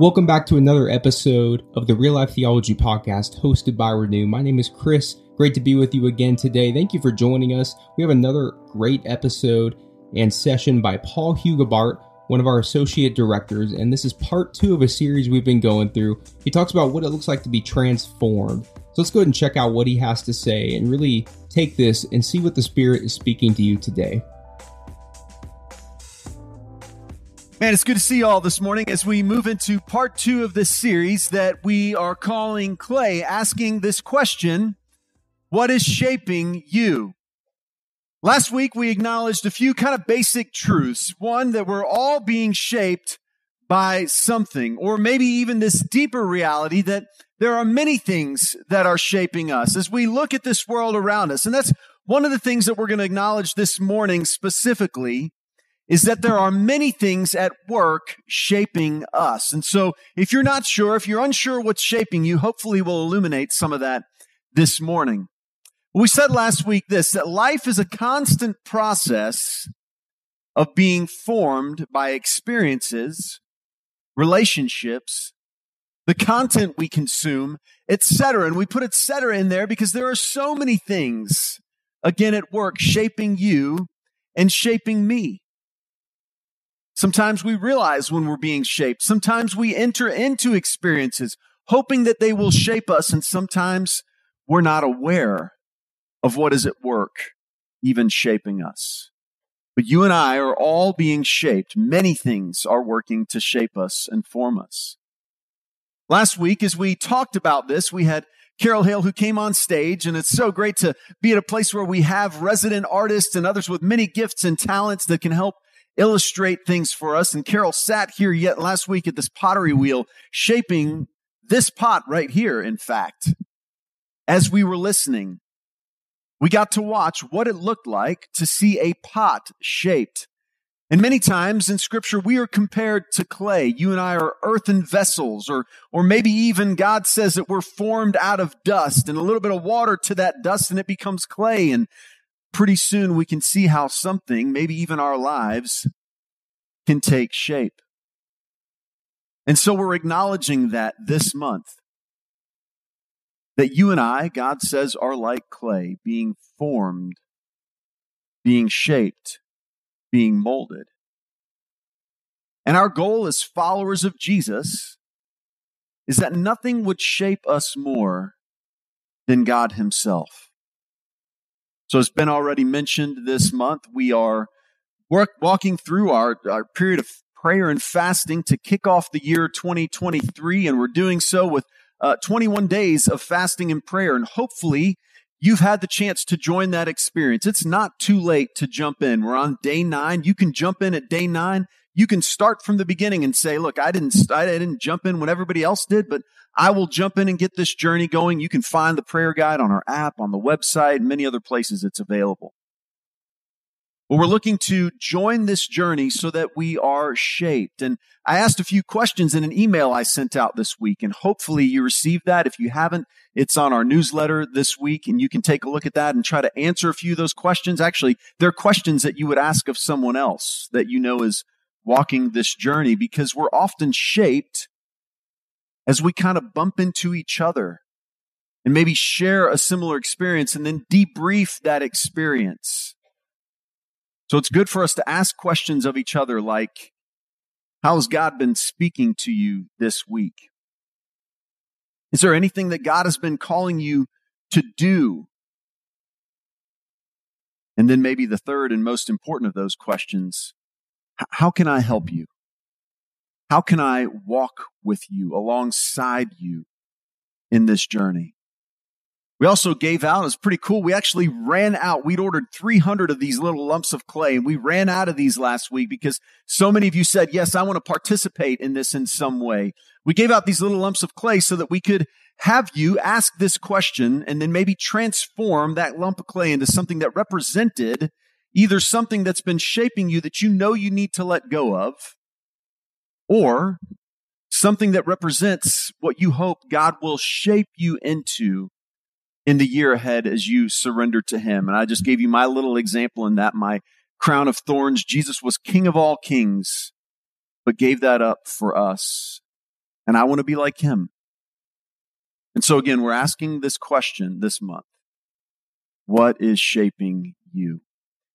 Welcome back to another episode of the Real Life Theology Podcast hosted by Renew. My name is Chris. Great to be with you again today. Thank you for joining us. We have another great episode and session by Paul Huyghebaert, one of our associate directors, and this is part two of a series we've been going through. He talks about what it looks like to be transformed. So let's go ahead and check out what he has to say and really take this and see what the Spirit is speaking to you today. Man, it's good to see you all this morning as we move into part two of this series that we are calling Clay, asking this question What is shaping you? Last week, we acknowledged a few kind of basic truths. One, that we're all being shaped by something, or maybe even this deeper reality that there are many things that are shaping us as we look at this world around us. And that's one of the things that we're going to acknowledge this morning specifically is that there are many things at work shaping us. And so if you're not sure, if you're unsure what's shaping you, hopefully we'll illuminate some of that this morning. We said last week this, that life is a constant process of being formed by experiences, relationships, the content we consume, etc. And we put etc. in there because there are so many things, again, at work shaping you and shaping me. Sometimes we realize when we're being shaped. Sometimes we enter into experiences hoping that they will shape us. And sometimes we're not aware of what is at work, even shaping us. But you and I are all being shaped. Many things are working to shape us and form us. Last week, as we talked about this, we had Carol Hale who came on stage, and it's so great to be at a place where we have resident artists and others with many gifts and talents that can help illustrate things for us. And Carol sat here yet last week at this pottery wheel, shaping this pot right here, in fact. As we were listening, we got to watch what it looked like to see a pot shaped. And many times in scripture, we are compared to clay. You and I are earthen vessels, or, or maybe even God says that we're formed out of dust and a little bit of water to that dust and it becomes clay. And pretty soon we can see how something, maybe even our lives, can take shape. And so we're acknowledging that this month. That you and I, God says, are like clay, being formed, being shaped, being molded. And our goal as followers of Jesus is that nothing would shape us more than God Himself. So, it's been already mentioned this month, we are work, walking through our, our period of prayer and fasting to kick off the year 2023. And we're doing so with uh, 21 days of fasting and prayer. And hopefully, you've had the chance to join that experience. It's not too late to jump in. We're on day nine. You can jump in at day nine. You can start from the beginning and say, look, I didn't, I didn't jump in when everybody else did, but I will jump in and get this journey going. You can find the prayer guide on our app, on the website, many other places it's available. But we're looking to join this journey so that we are shaped. And I asked a few questions in an email I sent out this week, and hopefully you received that. If you haven't, it's on our newsletter this week, and you can take a look at that and try to answer a few of those questions. Actually, they're questions that you would ask of someone else that you know is walking this journey because we're often shaped as we kind of bump into each other and maybe share a similar experience and then debrief that experience. So it's good for us to ask questions of each other like, how has God been speaking to you this week? Is there anything that God has been calling you to do? And then maybe the third and most important of those questions, how can I help you? How can I walk with you alongside you in this journey? We also gave out, it was pretty cool. We actually ran out. We'd ordered 300 of these little lumps of clay and we ran out of these last week because so many of you said, yes, I want to participate in this in some way. We gave out these little lumps of clay so that we could have you ask this question and then maybe transform that lump of clay into something that represented either something that's been shaping you that you know you need to let go of or something that represents what you hope God will shape you into in the year ahead as you surrender to Him. And I just gave you my little example in that my crown of thorns. Jesus was King of all kings, but gave that up for us. And I want to be like him. And so again, we're asking this question this month. What is shaping you?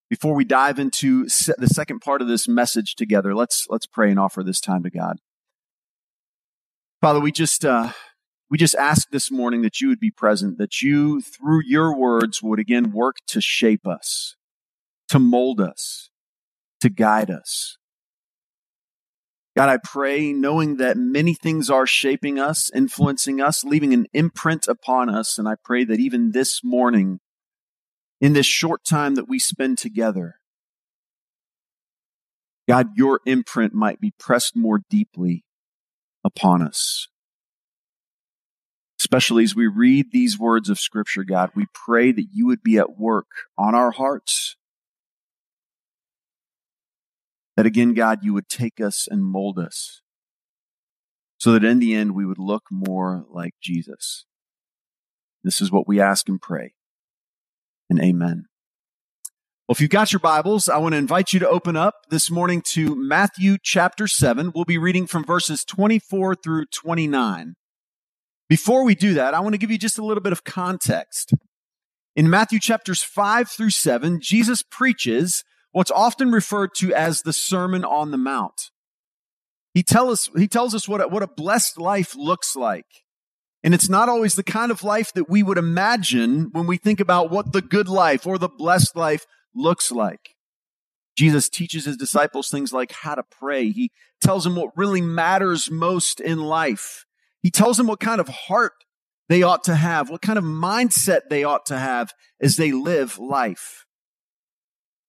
Before we dive into the second part of this message together, let's, let's pray and offer this time to God. Father, we just, uh, we just ask this morning that you would be present, that you, through your words, would again work to shape us, to mold us, to guide us. God, I pray, knowing that many things are shaping us, influencing us, leaving an imprint upon us. And I pray that even this morning, in this short time that we spend together, God, your imprint might be pressed more deeply upon us. Especially as we read these words of Scripture, God, we pray that you would be at work on our hearts. That again, God, you would take us and mold us so that in the end we would look more like Jesus. This is what we ask and pray. And amen. Well, if you've got your Bibles, I want to invite you to open up this morning to Matthew chapter 7. We'll be reading from verses 24 through 29. Before we do that, I want to give you just a little bit of context. In Matthew chapters 5 through 7, Jesus preaches what's often referred to as the Sermon on the Mount. He, tell us, he tells us what a, what a blessed life looks like. And it's not always the kind of life that we would imagine when we think about what the good life or the blessed life looks like. Jesus teaches his disciples things like how to pray. He tells them what really matters most in life. He tells them what kind of heart they ought to have, what kind of mindset they ought to have as they live life.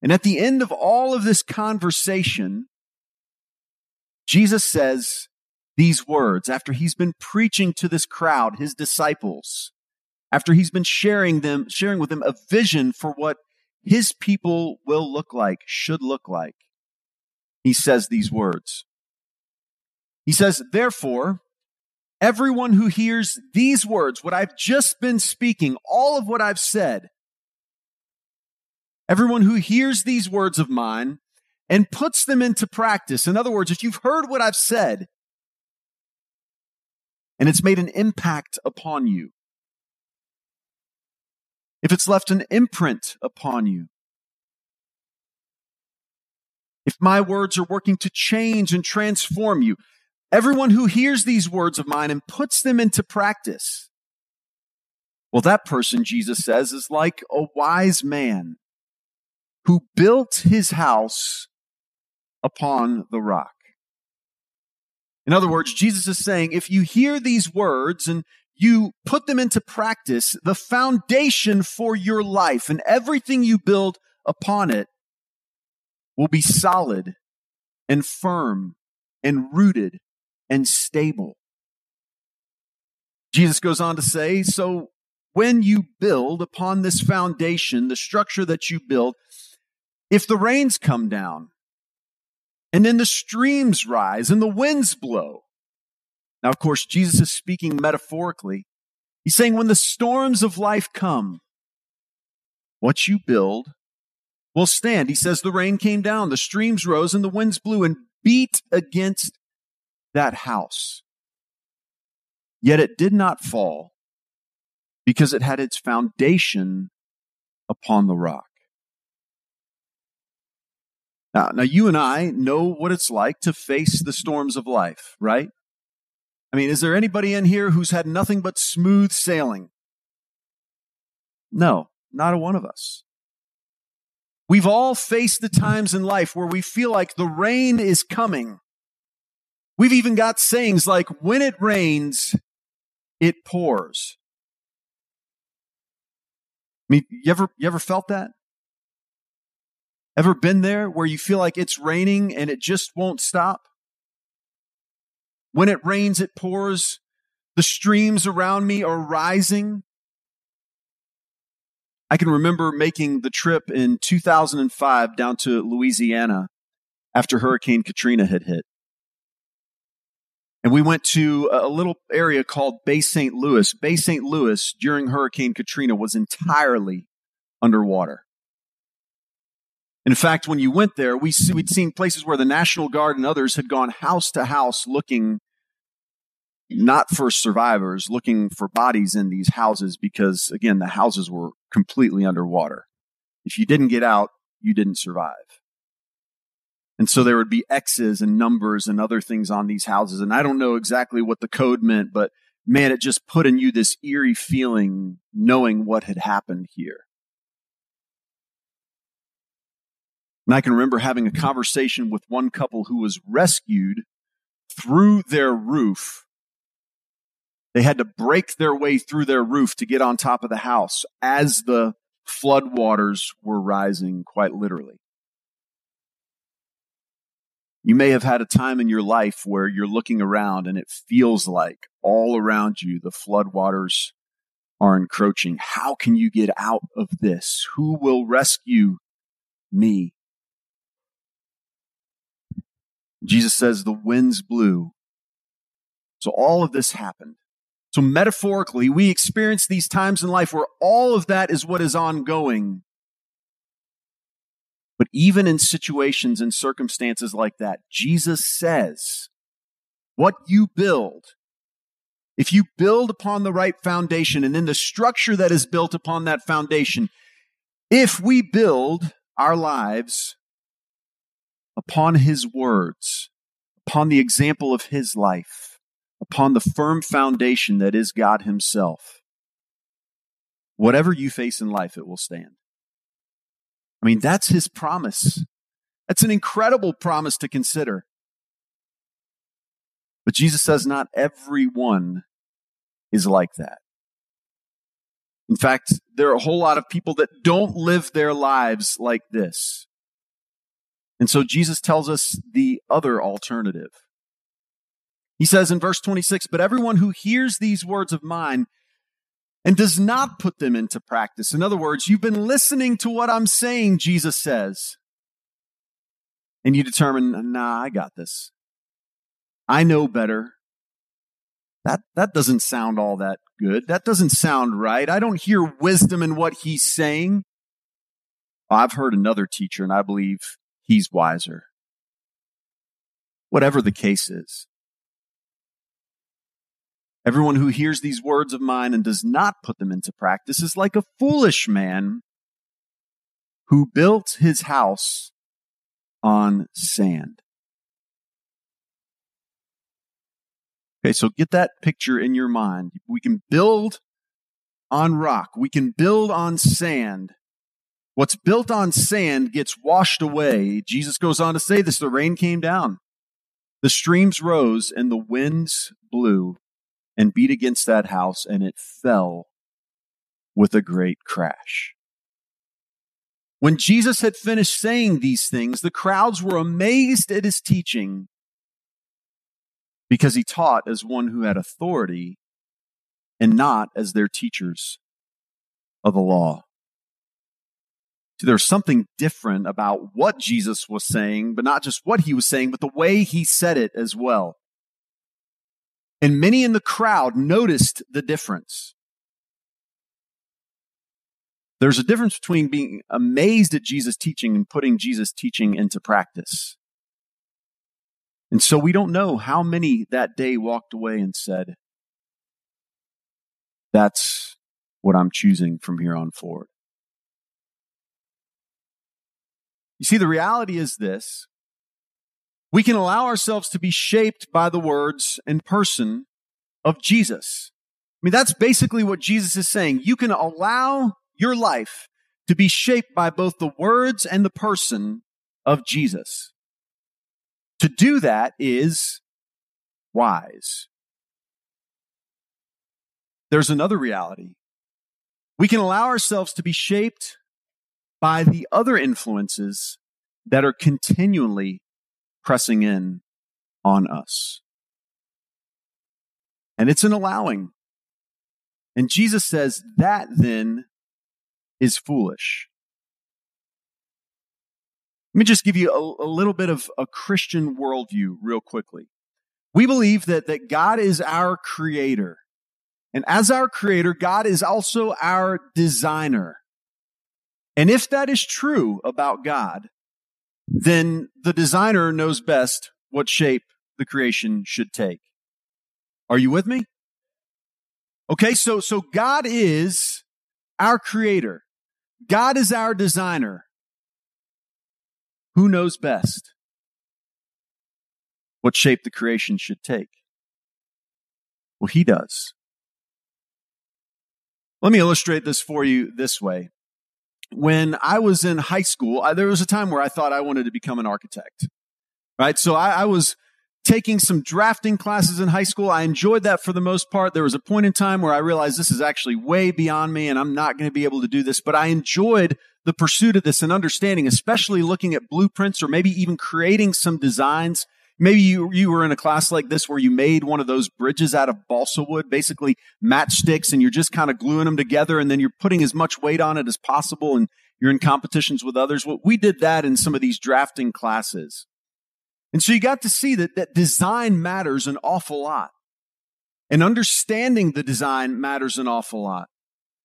And at the end of all of this conversation, Jesus says these words after he's been preaching to this crowd, his disciples, after he's been sharing them, sharing with them a vision for what his people will look like, should look like. He says these words. He says, therefore, Everyone who hears these words, what I've just been speaking, all of what I've said, everyone who hears these words of mine and puts them into practice, in other words, if you've heard what I've said and it's made an impact upon you, if it's left an imprint upon you, if my words are working to change and transform you, Everyone who hears these words of mine and puts them into practice. Well, that person, Jesus says, is like a wise man who built his house upon the rock. In other words, Jesus is saying, if you hear these words and you put them into practice, the foundation for your life and everything you build upon it will be solid and firm and rooted and stable. Jesus goes on to say, so when you build upon this foundation, the structure that you build, if the rains come down and then the streams rise and the winds blow. Now, of course, Jesus is speaking metaphorically. He's saying when the storms of life come, what you build will stand. He says the rain came down, the streams rose, and the winds blew and beat against that house. Yet it did not fall because it had its foundation upon the rock. Now, now you and I know what it's like to face the storms of life, right? I mean, is there anybody in here who's had nothing but smooth sailing? No, not a one of us. We've all faced the times in life where we feel like the rain is coming We've even got sayings like, when it rains, it pours. I mean, you ever, you ever felt that? Ever been there where you feel like it's raining and it just won't stop? When it rains, it pours. The streams around me are rising. I can remember making the trip in 2005 down to Louisiana after Hurricane Katrina had hit. And we went to a little area called Bay St. Louis. Bay St. Louis during Hurricane Katrina was entirely underwater. In fact, when you went there, we we'd seen places where the National Guard and others had gone house to house looking not for survivors looking for bodies in these houses because, again, the houses were completely underwater. If you didn't get out, you didn't survive. And so there would be X's and numbers and other things on these houses. And I don't know exactly what the code meant, but man, it just put in you this eerie feeling knowing what had happened here. And I can remember having a conversation with one couple who was rescued through their roof. They had to break their way through their roof to get on top of the house as the floodwaters were rising, quite literally. You may have had a time in your life where you're looking around and it feels like all around you the floodwaters are encroaching. How can you get out of this? Who will rescue me? Jesus says the winds blew. So all of this happened. So metaphorically, we experience these times in life where all of that is what is ongoing. But even in situations and circumstances like that, Jesus says, what you build, if you build upon the right foundation and then the structure that is built upon that foundation, if we build our lives upon his words, upon the example of his life, upon the firm foundation that is God himself, whatever you face in life, it will stand. I mean, that's his promise. That's an incredible promise to consider. But Jesus says not everyone is like that. In fact, there are a whole lot of people that don't live their lives like this. And so Jesus tells us the other alternative. He says in verse 26, but everyone who hears these words of mine and does not put them into practice. In other words, you've been listening to what I'm saying, Jesus says. And you determine, nah, I got this. I know better. That, that doesn't sound all that good. That doesn't sound right. I don't hear wisdom in what he's saying. I've heard another teacher, and I believe he's wiser. Whatever the case is. Everyone who hears these words of mine and does not put them into practice is like a foolish man who built his house on sand. Okay, so get that picture in your mind. We can build on rock, we can build on sand, What's built on sand gets washed away. Jesus goes on to say this the rain came down, the streams rose, and the winds blew and beat against that house, and it fell with a great crash. When Jesus had finished saying these things, the crowds were amazed at his teaching because he taught as one who had authority and not as their teachers of the law. There's something different about what Jesus was saying, but not just what he was saying, but the way he said it as well. And many in the crowd noticed the difference. There's a difference between being amazed at Jesus' teaching and putting Jesus' teaching into practice. And so we don't know how many that day walked away and said, That's what I'm choosing from here on forward. You see, the reality is this. We can allow ourselves to be shaped by the words and person of Jesus. I mean, that's basically what Jesus is saying. You can allow your life to be shaped by both the words and the person of Jesus. To do that is wise. There's another reality. We can allow ourselves to be shaped by the other influences that are continually pressing in on us. And it's an allowing. And Jesus says that then is foolish. Let me just give you a, a, little bit of a Christian worldview real quickly. We believe that, that God is our creator. And as our creator, God is also our designer. And if that is true about God, then the designer knows best what shape the creation should take. Are you with me? Okay, so so God is our creator. God is our designer. Who knows best what shape the creation should take? Well, he does. Let me illustrate this for you this way. When I was in high school, I, there was a time where I thought I wanted to become an architect. Right? So I, I was taking some drafting classes in high school. I enjoyed that for the most part. There was a point in time where I realized this is actually way beyond me and I'm not going to be able to do this, but I enjoyed the pursuit of this and understanding, especially looking at blueprints or maybe even creating some designs. Maybe you, you were in a class like this where you made one of those bridges out of balsa wood, basically matchsticks, and you're just kind of gluing them together and then you're putting as much weight on it as possible and you're in competitions with others. Well, we did that in some of these drafting classes. And so you got to see that, that design matters an awful lot. And understanding the design matters an awful lot.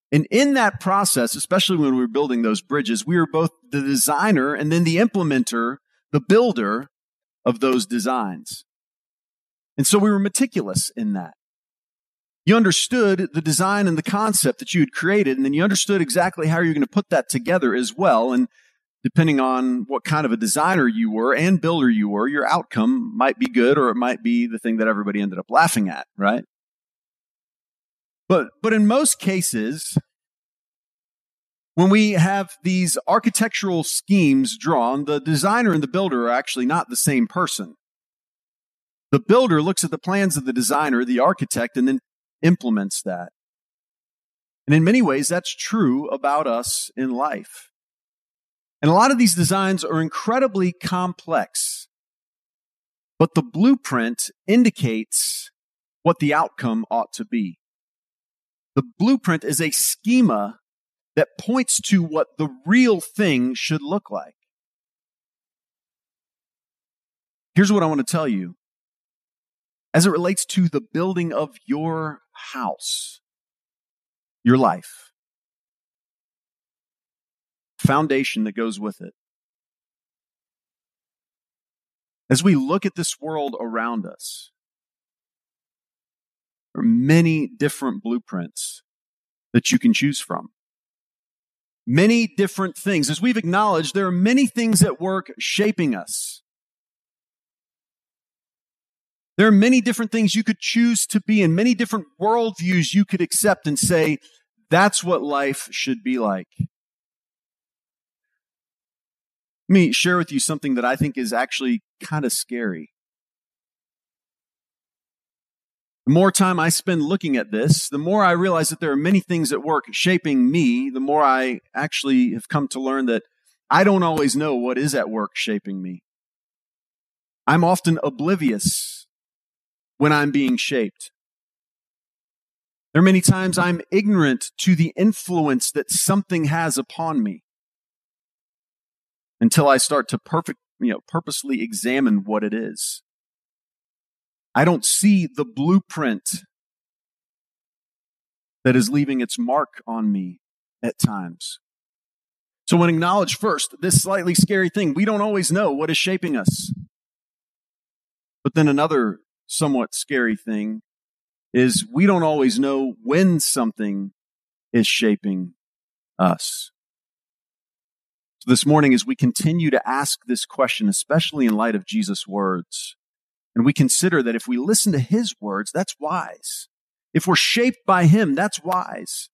And in that process, especially when we were building those bridges, we were both the designer and then the implementer, the builder of those designs. And so we were meticulous in that. You understood the design and the concept that you had created, and then you understood exactly how you're going to put that together as well. And depending on what kind of a designer you were and builder you were, your outcome might be good or it might be the thing that everybody ended up laughing at, right? But, but in most cases, when we have these architectural schemes drawn, the designer and the builder are actually not the same person. The builder looks at the plans of the designer, the architect, and then implements that. And in many ways, that's true about us in life. And a lot of these designs are incredibly complex, but the blueprint indicates what the outcome ought to be. The blueprint is a schema that points to what the real thing should look like. Here's what I want to tell you. As it relates to the building of your house, your life, foundation that goes with it. As we look at this world around us, there are many different blueprints that you can choose from. Many different things. As we've acknowledged, there are many things at work shaping us. There are many different things you could choose to be in, many different worldviews you could accept and say, that's what life should be like. Let me share with you something that I think is actually kind of scary. The more time I spend looking at this, the more I realize that there are many things at work shaping me, the more I actually have come to learn that I don't always know what is at work shaping me. I'm often oblivious when I'm being shaped. There are many times I'm ignorant to the influence that something has upon me until I start to perfect, you know, purposely examine what it is. I don't see the blueprint that is leaving its mark on me at times. So, when acknowledge first this slightly scary thing, we don't always know what is shaping us. But then another somewhat scary thing is we don't always know when something is shaping us So, this morning, as we continue to ask this question, especially in light of Jesus' words, and we consider that if we listen to his words, that's wise. If we're shaped by him, that's wise.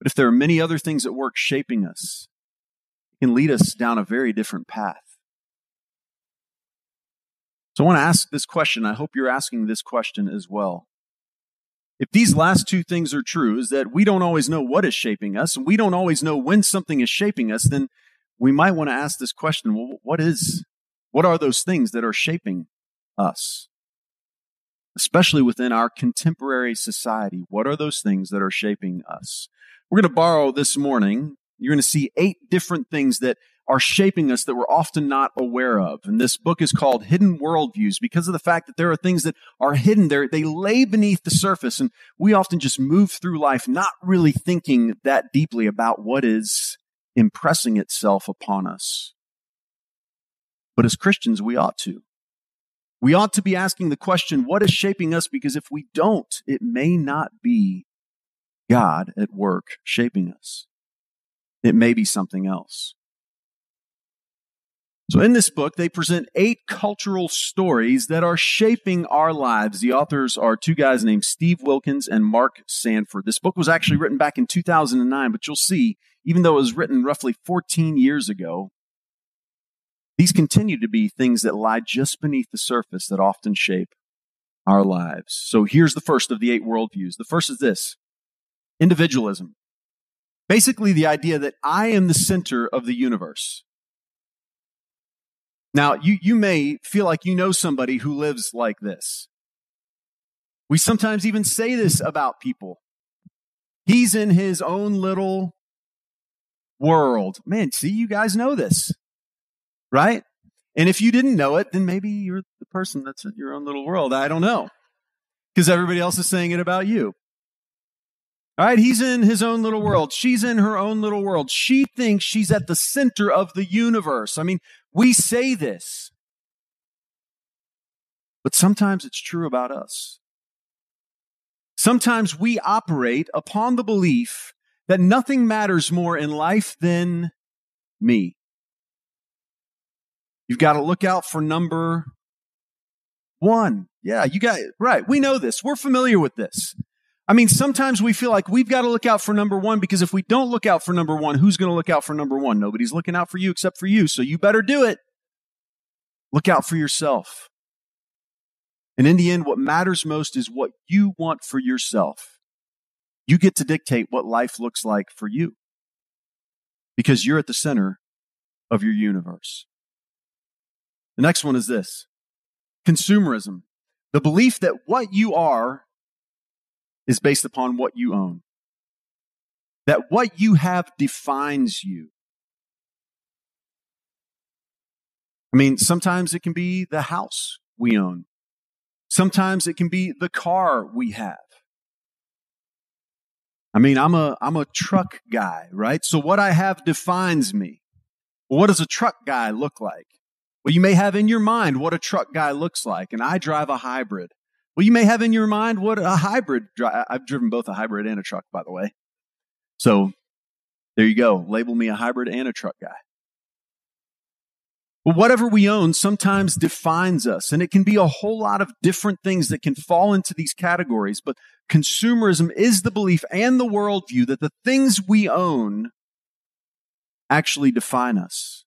But if there are many other things at work shaping us, it can lead us down a very different path. So I want to ask this question. I hope you're asking this question as well. If these last two things are true, is that we don't always know what is shaping us, and we don't always know when something is shaping us, then we might want to ask this question well, what is, what are those things that are shaping us? Especially within our contemporary society, what are those things that are shaping us? We're going to borrow this morning. You're going to see eight different things that are shaping us that we're often not aware of. And this book is called Hidden Worldviews because of the fact that there are things that are hidden there. They lay beneath the surface and we often just move through life not really thinking that deeply about what is impressing itself upon us. But as Christians, we ought to. We ought to be asking the question, what is shaping us? Because if we don't, it may not be God at work shaping us. It may be something else. So in this book, they present eight cultural stories that are shaping our lives. The authors are two guys named Steve Wilkens and Mark Sanford. This book was actually written back in 2009, but you'll see, even though it was written roughly 14 years ago, these continue to be things that lie just beneath the surface that often shape our lives. So here's the first of the eight worldviews. The first is this individualism. Basically, the idea that I am the center of the universe. Now, you, you may feel like you know somebody who lives like this. We sometimes even say this about people. He's in his own little world. Man, see, you guys know this right? And if you didn't know it, then maybe you're the person that's in your own little world. I don't know. Because everybody else is saying it about you. All right, he's in his own little world. She's in her own little world. She thinks she's at the center of the universe. I mean, we say this, but sometimes it's true about us. Sometimes we operate upon the belief that nothing matters more in life than me. You've got to look out for number one. Yeah, you got it. right. We know this. We're familiar with this. I mean, sometimes we feel like we've got to look out for number one because if we don't look out for number one, who's going to look out for number one? Nobody's looking out for you except for you. So you better do it. Look out for yourself. And in the end, what matters most is what you want for yourself. You get to dictate what life looks like for you because you're at the center of your universe. The next one is this consumerism. The belief that what you are is based upon what you own. That what you have defines you. I mean, sometimes it can be the house we own. Sometimes it can be the car we have. I mean, I'm a, I'm a truck guy, right? So what I have defines me. Well, what does a truck guy look like? Well, you may have in your mind what a truck guy looks like, and I drive a hybrid. Well, you may have in your mind what a hybrid. I've driven both a hybrid and a truck, by the way. So there you go. Label me a hybrid and a truck guy. But whatever we own sometimes defines us, and it can be a whole lot of different things that can fall into these categories. But consumerism is the belief and the worldview that the things we own actually define us.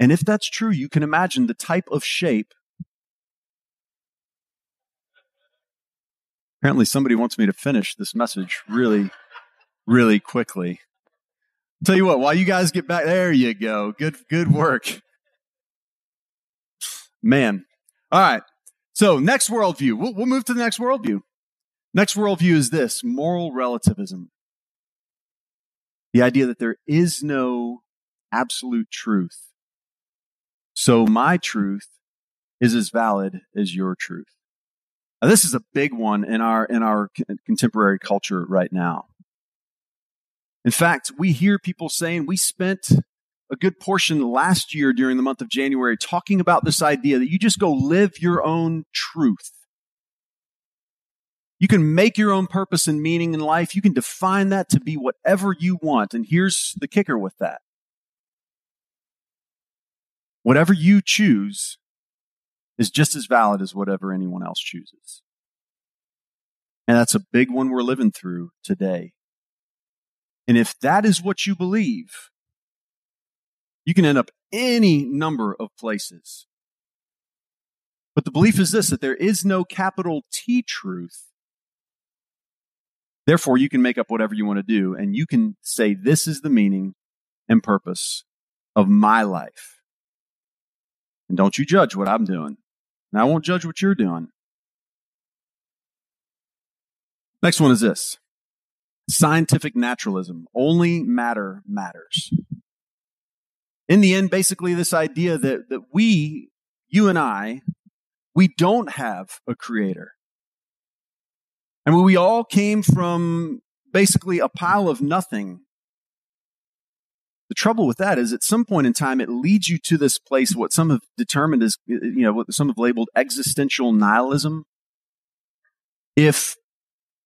And if that's true, you can imagine the type of shape. Apparently, somebody wants me to finish this message really, really quickly. Tell you what, while you guys get back, there you go. Good, good work. Man. All right. So, next worldview. We'll, we'll move to the next worldview. Next worldview is this moral relativism. The idea that there is no absolute truth. So my truth is as valid as your truth. Now, this is a big one in our, in our contemporary culture right now. In fact, we hear people saying we spent a good portion last year during the month of January talking about this idea that you just go live your own truth. You can make your own purpose and meaning in life. You can define that to be whatever you want. And here's the kicker with that Whatever you choose is just as valid as whatever anyone else chooses. And that's a big one we're living through today. And if that is what you believe, you can end up any number of places. But the belief is this that there is no capital T truth. Therefore, you can make up whatever you want to do, and you can say, This is the meaning and purpose of my life. And don't you judge what I'm doing. And I won't judge what you're doing. Next one is this scientific naturalism. Only matter matters. In the end, basically, this idea that, that we, you and I, we don't have a creator. Mean, we all came from basically a pile of nothing The trouble with that is at some point in time, it leads you to this place, what some have determined is, uh, you know, what some have labeled existential nihilism. If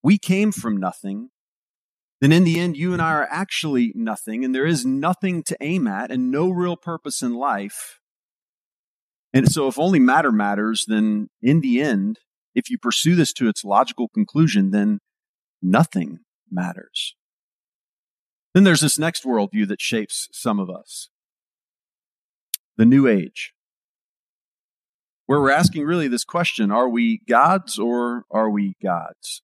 we came from nothing, then in the end, you and I are actually nothing, and there is nothing to aim at and no real purpose in life. And so, if only matter matters, then in the end, if you pursue this to its logical conclusion, then nothing matters. Then there's this next worldview that shapes some of us the New Age, where we're asking really this question are we gods or are we gods?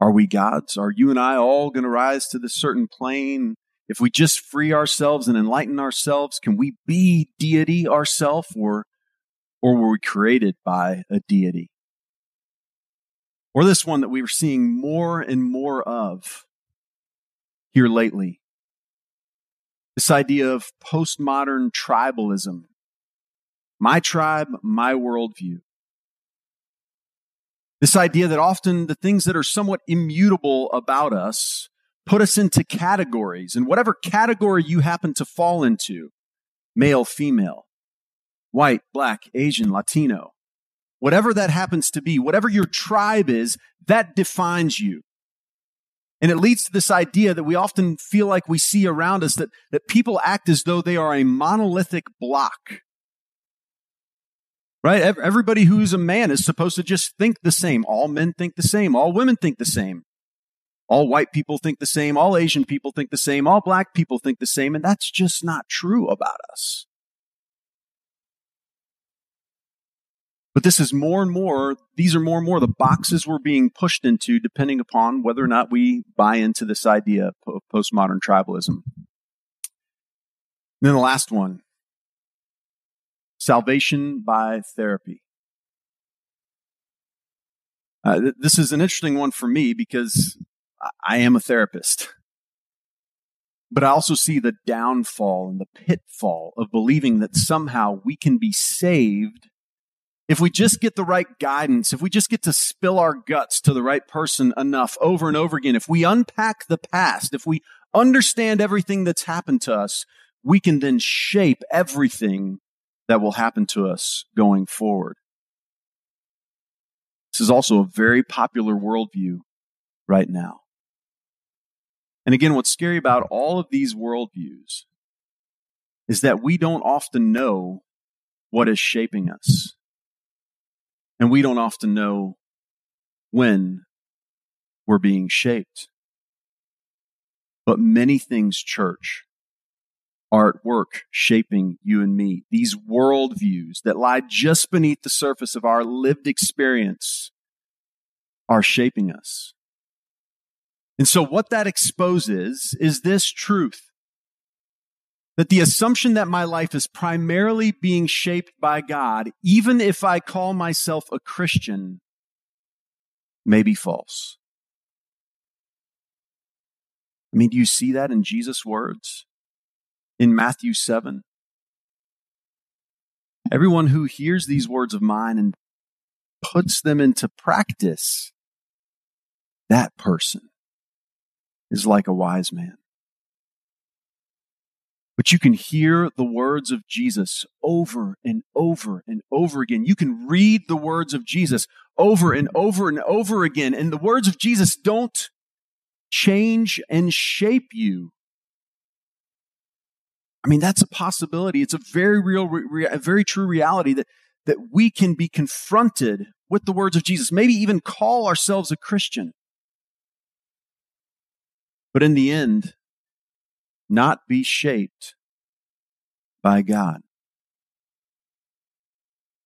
Are we gods? Are you and I all going to rise to this certain plane? If we just free ourselves and enlighten ourselves, can we be deity ourselves or, or were we created by a deity? Or this one that we are seeing more and more of here lately. This idea of postmodern tribalism. My tribe, my worldview. This idea that often the things that are somewhat immutable about us put us into categories, and whatever category you happen to fall into male, female, white, black, Asian, Latino whatever that happens to be, whatever your tribe is, that defines you. And it leads to this idea that we often feel like we see around us that, that people act as though they are a monolithic block. Right? Everybody who's a man is supposed to just think the same. All men think the same. All women think the same. All white people think the same. All Asian people think the same. All black people think the same. And that's just not true about us. But this is more and more, these are more and more the boxes we're being pushed into depending upon whether or not we buy into this idea of postmodern tribalism. And then the last one salvation by therapy. Uh, th- this is an interesting one for me because I am a therapist. But I also see the downfall and the pitfall of believing that somehow we can be saved if we just get the right guidance, if we just get to spill our guts to the right person enough over and over again, if we unpack the past, if we understand everything that's happened to us, we can then shape everything that will happen to us going forward. This is also a very popular worldview right now. And again, what's scary about all of these worldviews is that we don't often know what is shaping us. And we don't often know when we're being shaped. But many things, church, are at work shaping you and me. These worldviews that lie just beneath the surface of our lived experience are shaping us. And so what that exposes is this truth that the assumption that my life is primarily being shaped by God, even if I call myself a Christian, may be false. I mean, do you see that in Jesus' words in Matthew 7? Everyone who hears these words of mine and puts them into practice, that person is like a wise man. You can hear the words of Jesus over and over and over again. You can read the words of Jesus over and over and over again. And the words of Jesus don't change and shape you. I mean, that's a possibility. It's a very real, a very true reality that, that we can be confronted with the words of Jesus, maybe even call ourselves a Christian. But in the end, not be shaped by God.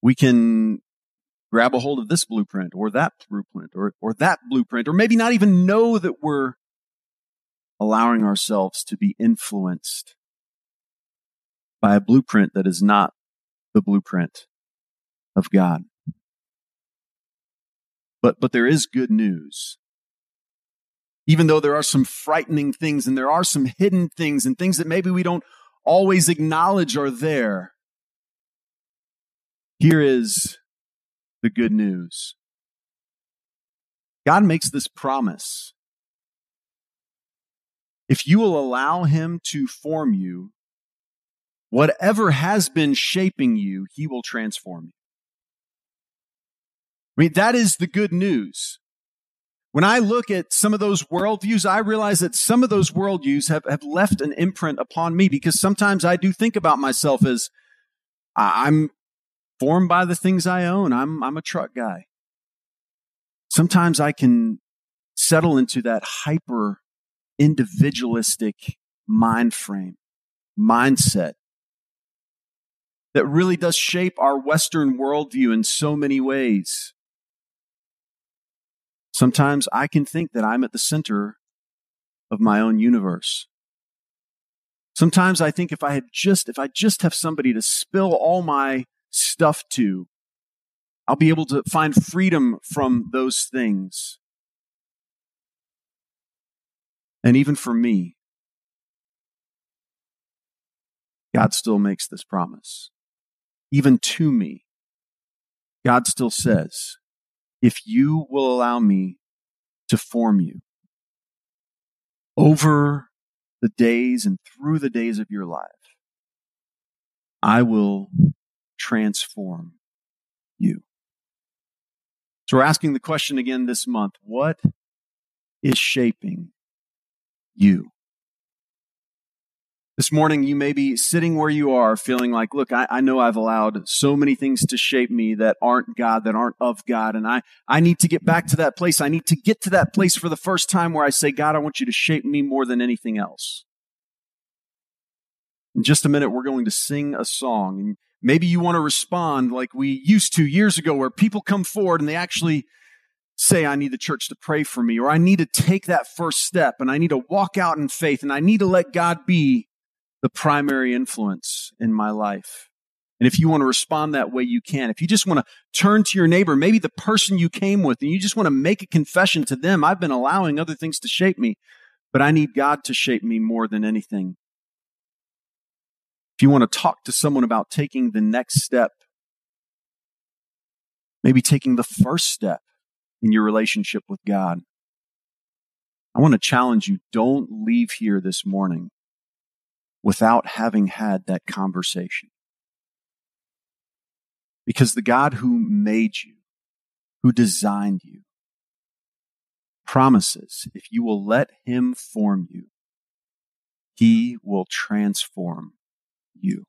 We can grab a hold of this blueprint or that blueprint or, or that blueprint, or maybe not even know that we're allowing ourselves to be influenced by a blueprint that is not the blueprint of God. But, but there is good news even though there are some frightening things and there are some hidden things and things that maybe we don't always acknowledge are there, here is the good news. God makes this promise. if you will allow him to form you, whatever has been shaping you, he will transform you. I mean, that is the good news. When I look at some of those worldviews, I realize that some of those worldviews have, have left an imprint upon me because sometimes I do think about myself as I'm formed by the things I own. I'm, I'm a truck guy. Sometimes I can settle into that hyper individualistic mind frame, mindset that really does shape our Western worldview in so many ways. Sometimes I can think that I'm at the center of my own universe. Sometimes I think if I had just, if I just have somebody to spill all my stuff to, I'll be able to find freedom from those things. And even for me, God still makes this promise. Even to me, God still says, if you will allow me to form you over the days and through the days of your life, I will transform you. So we're asking the question again this month what is shaping you? This morning, you may be sitting where you are feeling like, look, I, I, know I've allowed so many things to shape me that aren't God, that aren't of God. And I, I need to get back to that place. I need to get to that place for the first time where I say, God, I want you to shape me more than anything else. In just a minute, we're going to sing a song. And maybe you want to respond like we used to years ago, where people come forward and they actually say, I need the church to pray for me, or I need to take that first step and I need to walk out in faith and I need to let God be the primary influence in my life. And if you want to respond that way, you can. If you just want to turn to your neighbor, maybe the person you came with, and you just want to make a confession to them, I've been allowing other things to shape me, but I need God to shape me more than anything. If you want to talk to someone about taking the next step, maybe taking the first step in your relationship with God, I want to challenge you don't leave here this morning without having had that conversation. Because the God who made you, who designed you, promises if you will let him form you, he will transform you.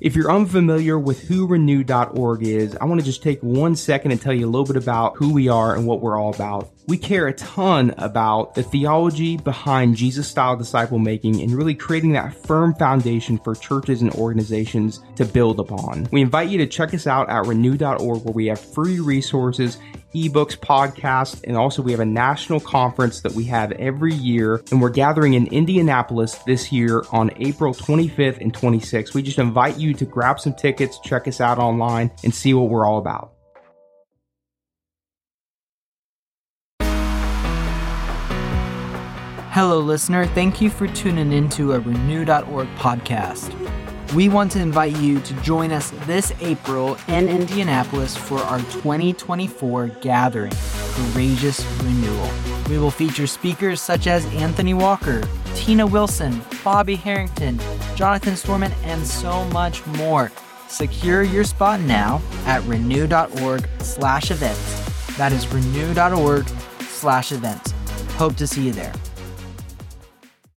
If you're unfamiliar with who renew.org is, I want to just take one second and tell you a little bit about who we are and what we're all about. We care a ton about the theology behind Jesus style disciple making and really creating that firm foundation for churches and organizations to build upon. We invite you to check us out at renew.org where we have free resources ebooks, podcasts, and also we have a national conference that we have every year. And we're gathering in Indianapolis this year on April 25th and 26th. We just invite you to grab some tickets, check us out online, and see what we're all about. Hello, listener. Thank you for tuning into a Renew.org podcast. We want to invite you to join us this April in Indianapolis for our 2024 gathering, Courageous Renewal. We will feature speakers such as Anthony Walker, Tina Wilson, Bobby Harrington, Jonathan Storment, and so much more. Secure your spot now at renew.org slash events. That is renew.org slash events. Hope to see you there.